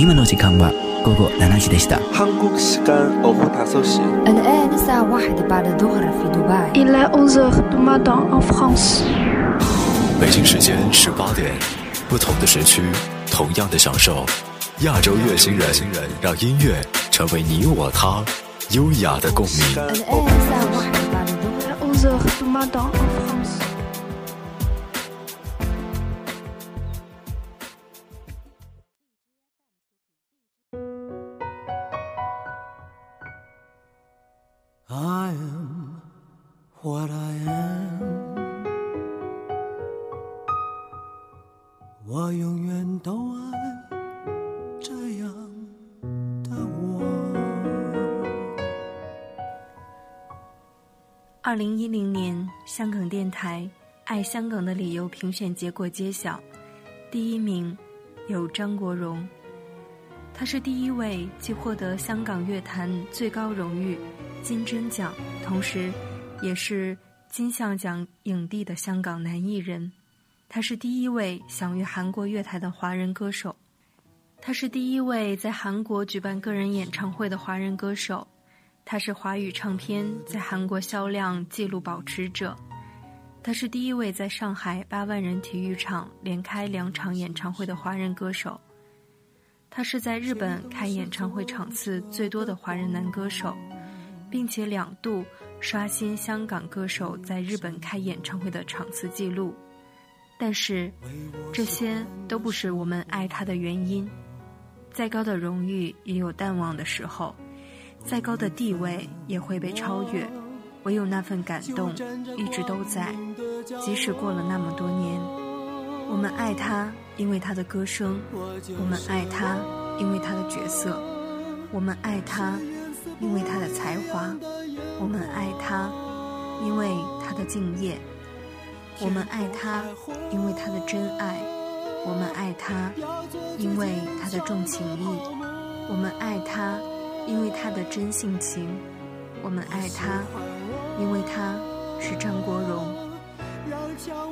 今の時間は午後7時でした。 한국 시간 오후 5시 الآن الساعة واحدة بعد الظهر في دبي Il est 11h du matin en France. 北京时间十八点，不同的时区，同样的享受。亚洲乐星人，让音乐成为你我他优雅的共鸣。 二零一零年香港电台“爱香港的理由”评选结果揭晓，第一名有张国荣，他是第一位既获得香港乐坛最高荣誉金针奖，同时。也是金像奖影帝的香港男艺人，他是第一位享誉韩国乐坛的华人歌手，他是第一位在韩国举办个人演唱会的华人歌手，他是华语唱片在韩国销量纪录保持者，他是第一位在上海八万人体育场连开两场演唱会的华人歌手，他是在日本开演唱会场次最多的华人男歌手，并且两度。刷新香港歌手在日本开演唱会的场次记录，但是，这些都不是我们爱他的原因。再高的荣誉也有淡忘的时候，再高的地位也会被超越。唯有那份感动一直都在，即使过了那么多年，我们爱他，因为他的歌声；我们爱他，因为他的角色；我们爱他，因为他的才华。我们爱他，因为他的敬业；我们爱他，因为他的真爱；我们爱他，因为他的重情义；我们爱他，因为他的真性情；我们爱他，因为他是张国荣；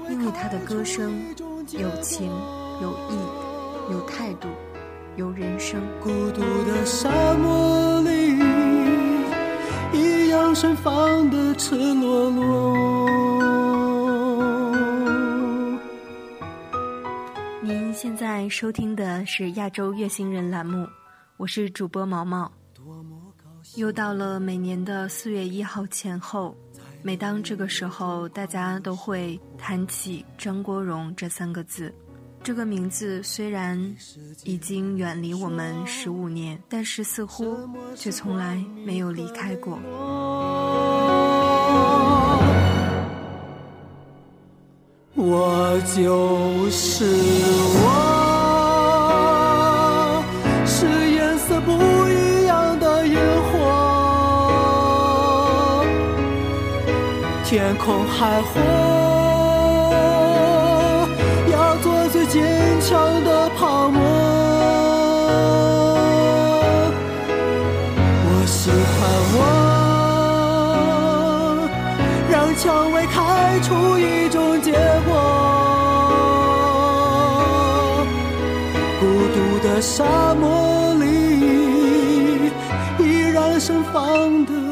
因为他的歌声有情有义有态度有人生。的赤裸裸。您现在收听的是《亚洲月星人》栏目，我是主播毛毛。又到了每年的四月一号前后，每当这个时候，大家都会谈起张国荣这三个字。这个名字虽然已经远离我们十五年，但是似乎却从来没有离开过。我就是我，是颜色不一样的烟火，天空海阔。在沙漠里依然盛放的。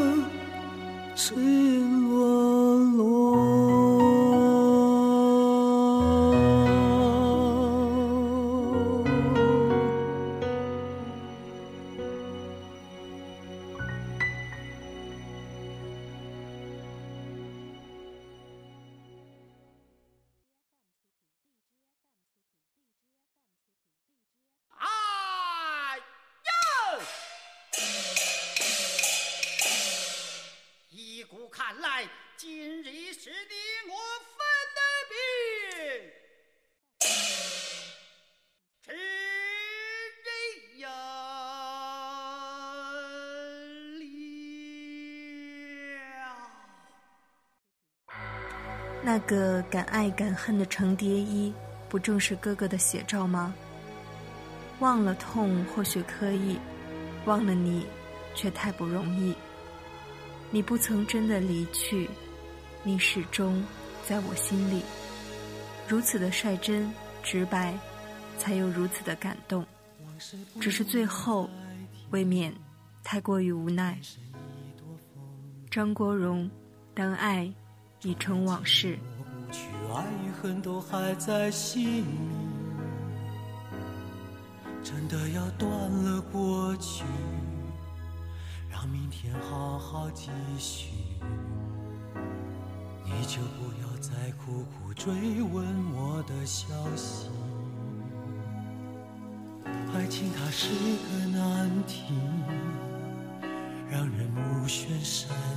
那个敢爱敢恨的程蝶衣，不正是哥哥的写照吗？忘了痛或许可以，忘了你，却太不容易。你不曾真的离去，你始终在我心里。如此的率真、直白，才有如此的感动。只是最后，未免太过于无奈。张国荣，当爱。已成往事，过去，爱与恨都还在心里，真的要断了过去，让明天好好继续，你就不要再苦苦追问我的消息，爱情它是个难题，让人目眩神。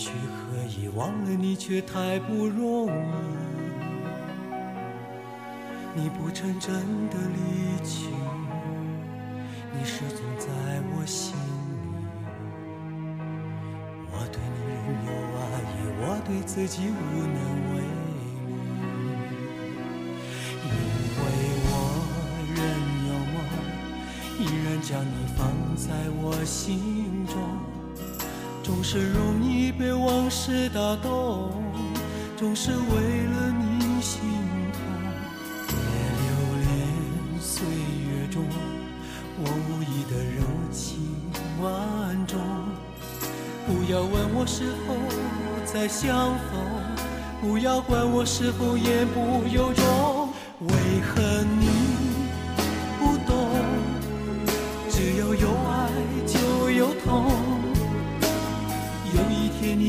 也许可以忘了你，却太不容易。你不曾真的离去，你始终在我心里。我对你仍有爱意，我对自己无能为力，因为我仍有梦，依然将你放在我心中。总是容易被往事打动，总是为了你心痛。别留恋岁月中我无意的柔情万种。不要问我是否再相逢，不要管我是否言不由衷。为何你不懂？只要有爱就有痛。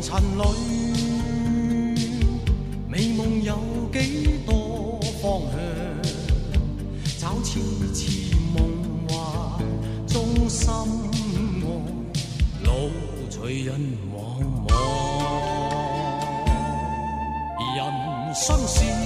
尘里，美梦有几多方向？找痴痴梦幻中心爱，老随人茫茫。人生是。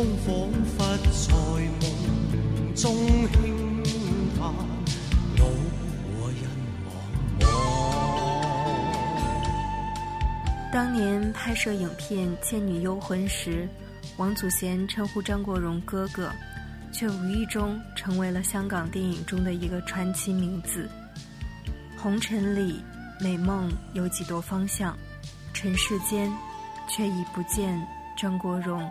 风在梦中轻叹，我人茫茫。当年拍摄影片《倩女幽魂》时，王祖贤称呼张国荣哥哥，却无意中成为了香港电影中的一个传奇名字。红尘里，美梦有几多方向？尘世间，却已不见张国荣。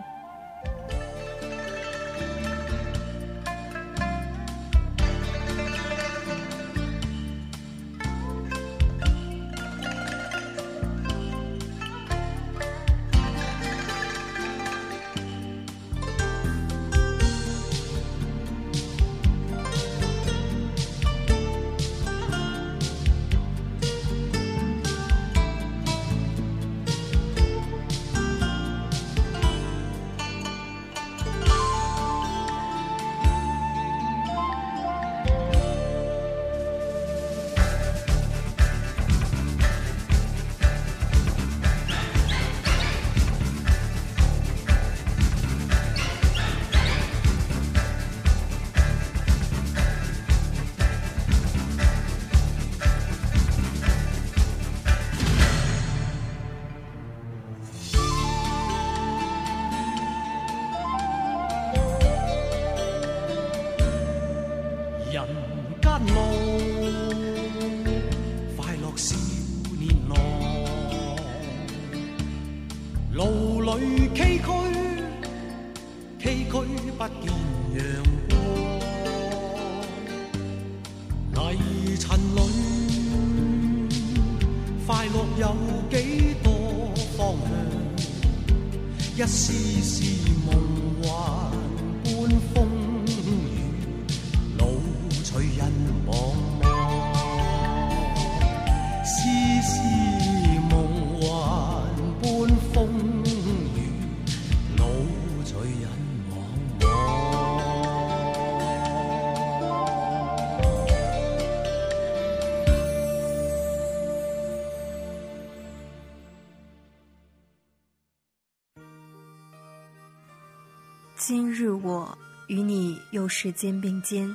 是我与你又是肩并肩，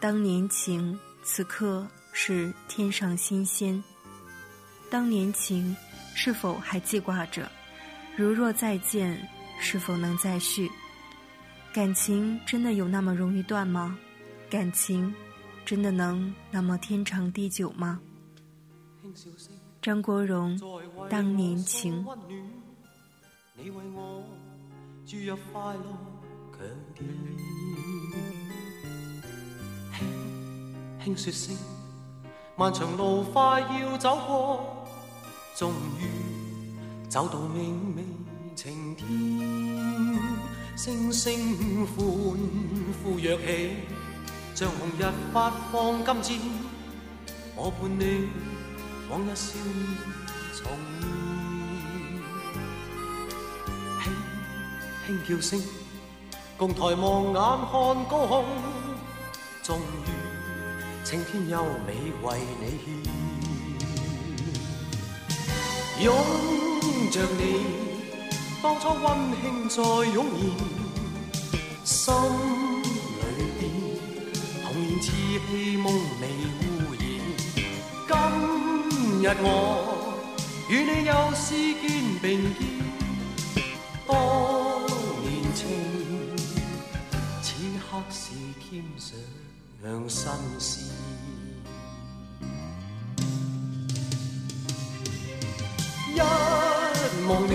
当年情，此刻是天上新鲜。当年情，是否还记挂着？如若再见，是否能再续？感情真的有那么容易断吗？感情真的能那么天长地久吗？张国荣，当年情。轻轻说声，漫长路快要走过，终于走到明媚晴天，声声欢呼跃起，像红日发放金箭，我伴你往日笑面重现，轻轻叫声。共抬望眼看高空，终于青天优美为你献。拥着你，当初温馨再涌现，心里边童年稚气梦未污染。今日我与你又肩并肩，当。黑是添上新丝，一望你，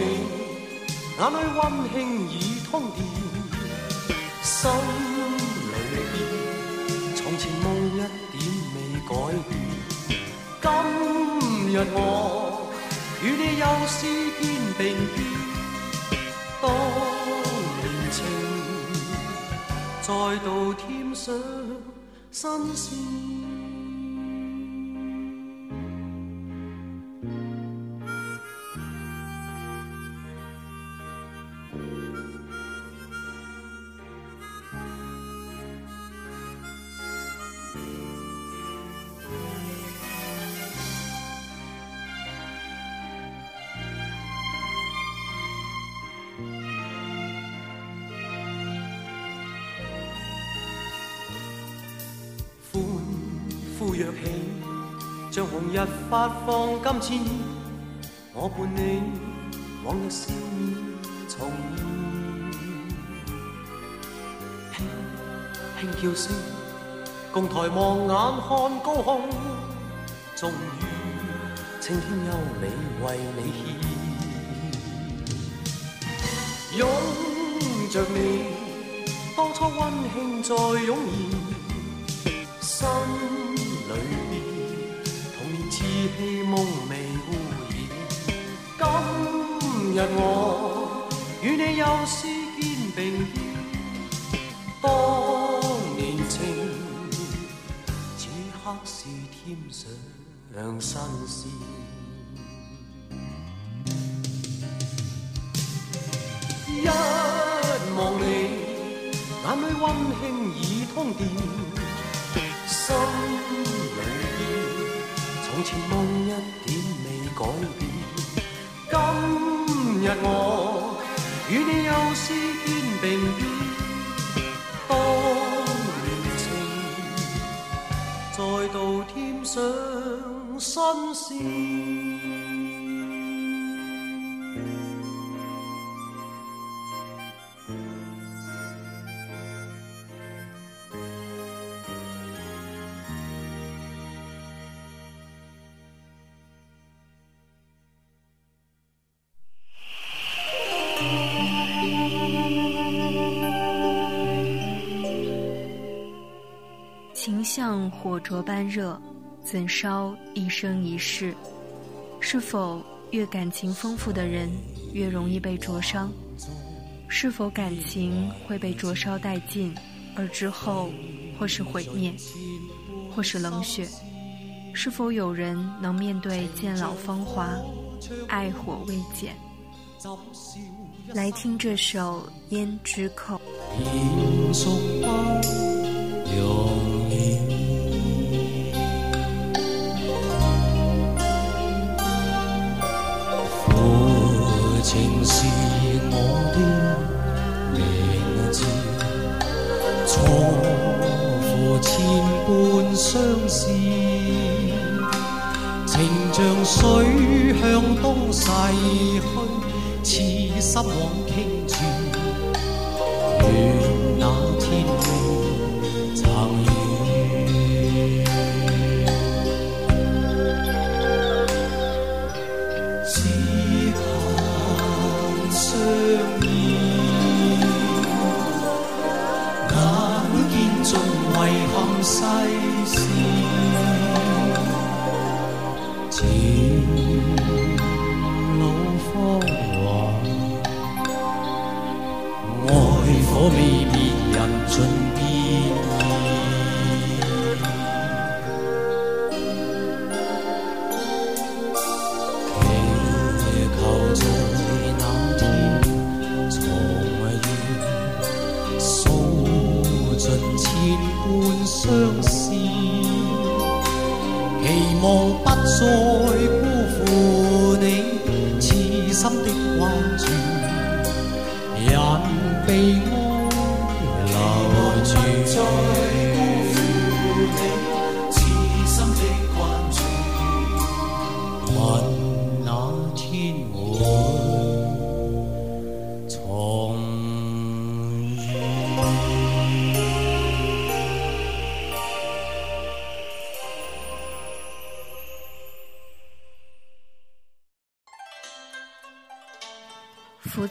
眼里温馨已通电，心里边，从前梦一点未改变。今日我与你又肩并肩，多年情。再度添上新鲜。放今天，我伴你，往日笑面重现，轻轻叫声，共抬望眼看高空，终于青天有你为你献，拥着你，当初温馨再涌现，心。依稀梦寐已，今日我与你又视肩并肩。当年情，此刻是添上新鲜。一望你，眼里温馨已通电，心里边。从前梦一点未改变，今日我与你又肩并肩，当年情再度添上新鲜。情像火灼般热，怎烧一生一世？是否越感情丰富的人越容易被灼伤？是否感情会被灼烧殆尽，而之后或是毁灭，或是冷血？是否有人能面对渐老芳华，爱火未减？来听这首《胭脂扣》。情是我的名字，错付千般相思。情像水向东逝去，心往倾。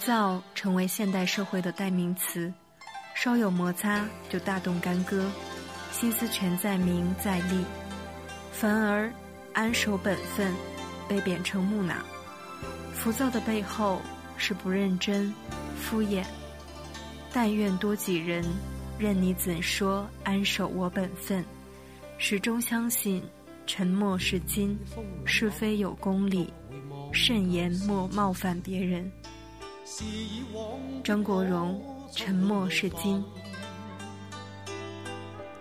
躁成为现代社会的代名词，稍有摩擦就大动干戈，心思全在名在利，反而安守本分，被贬成木讷。浮躁的背后是不认真、敷衍。但愿多几人，任你怎说，安守我本分，始终相信沉默是金，是非有公理，慎言莫冒犯别人。张国荣，《沉默是金》。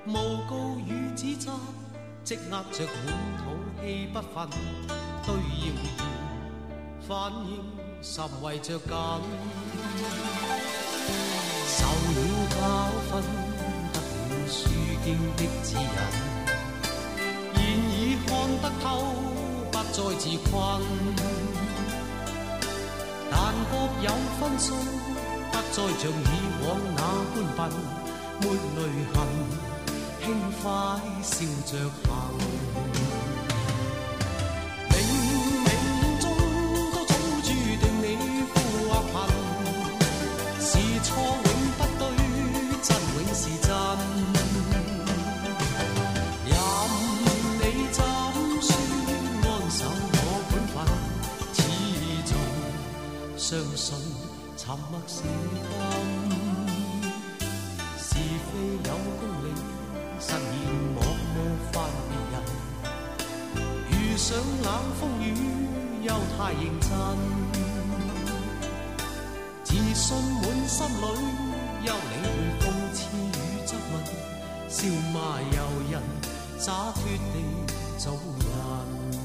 诬告与指责，积压着满肚气不愤，对谣言反应甚为着紧。受了教训，得了书经的指引，现已看得透，不再自困。各有分数，不再像以往那般笨，没泪痕，轻快笑着行。沉默是金，是非有公理，誓言莫冒犯别人。遇上冷风雨，又太认真，自信满心里，休理会讽刺与质问，笑骂由人，洒脱地做人。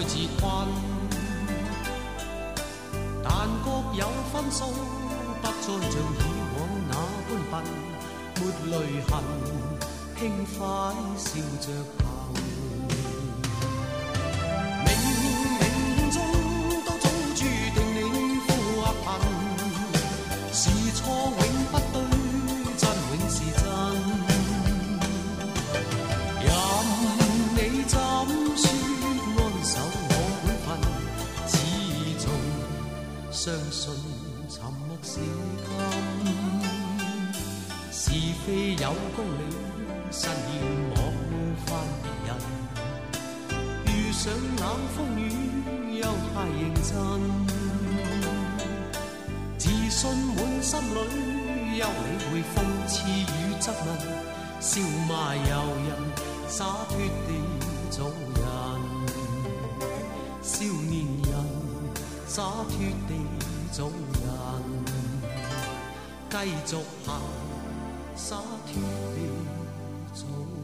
再但各有分数，不再像以往那般笨，没泪痕，轻快笑着。风里誓言莫冒犯别人，遇上冷风雨又太认真，自信满心里，休理会讽刺与质问，笑骂由人，洒脱地做人。少年人，洒脱地做人，继续行。洒脱别走。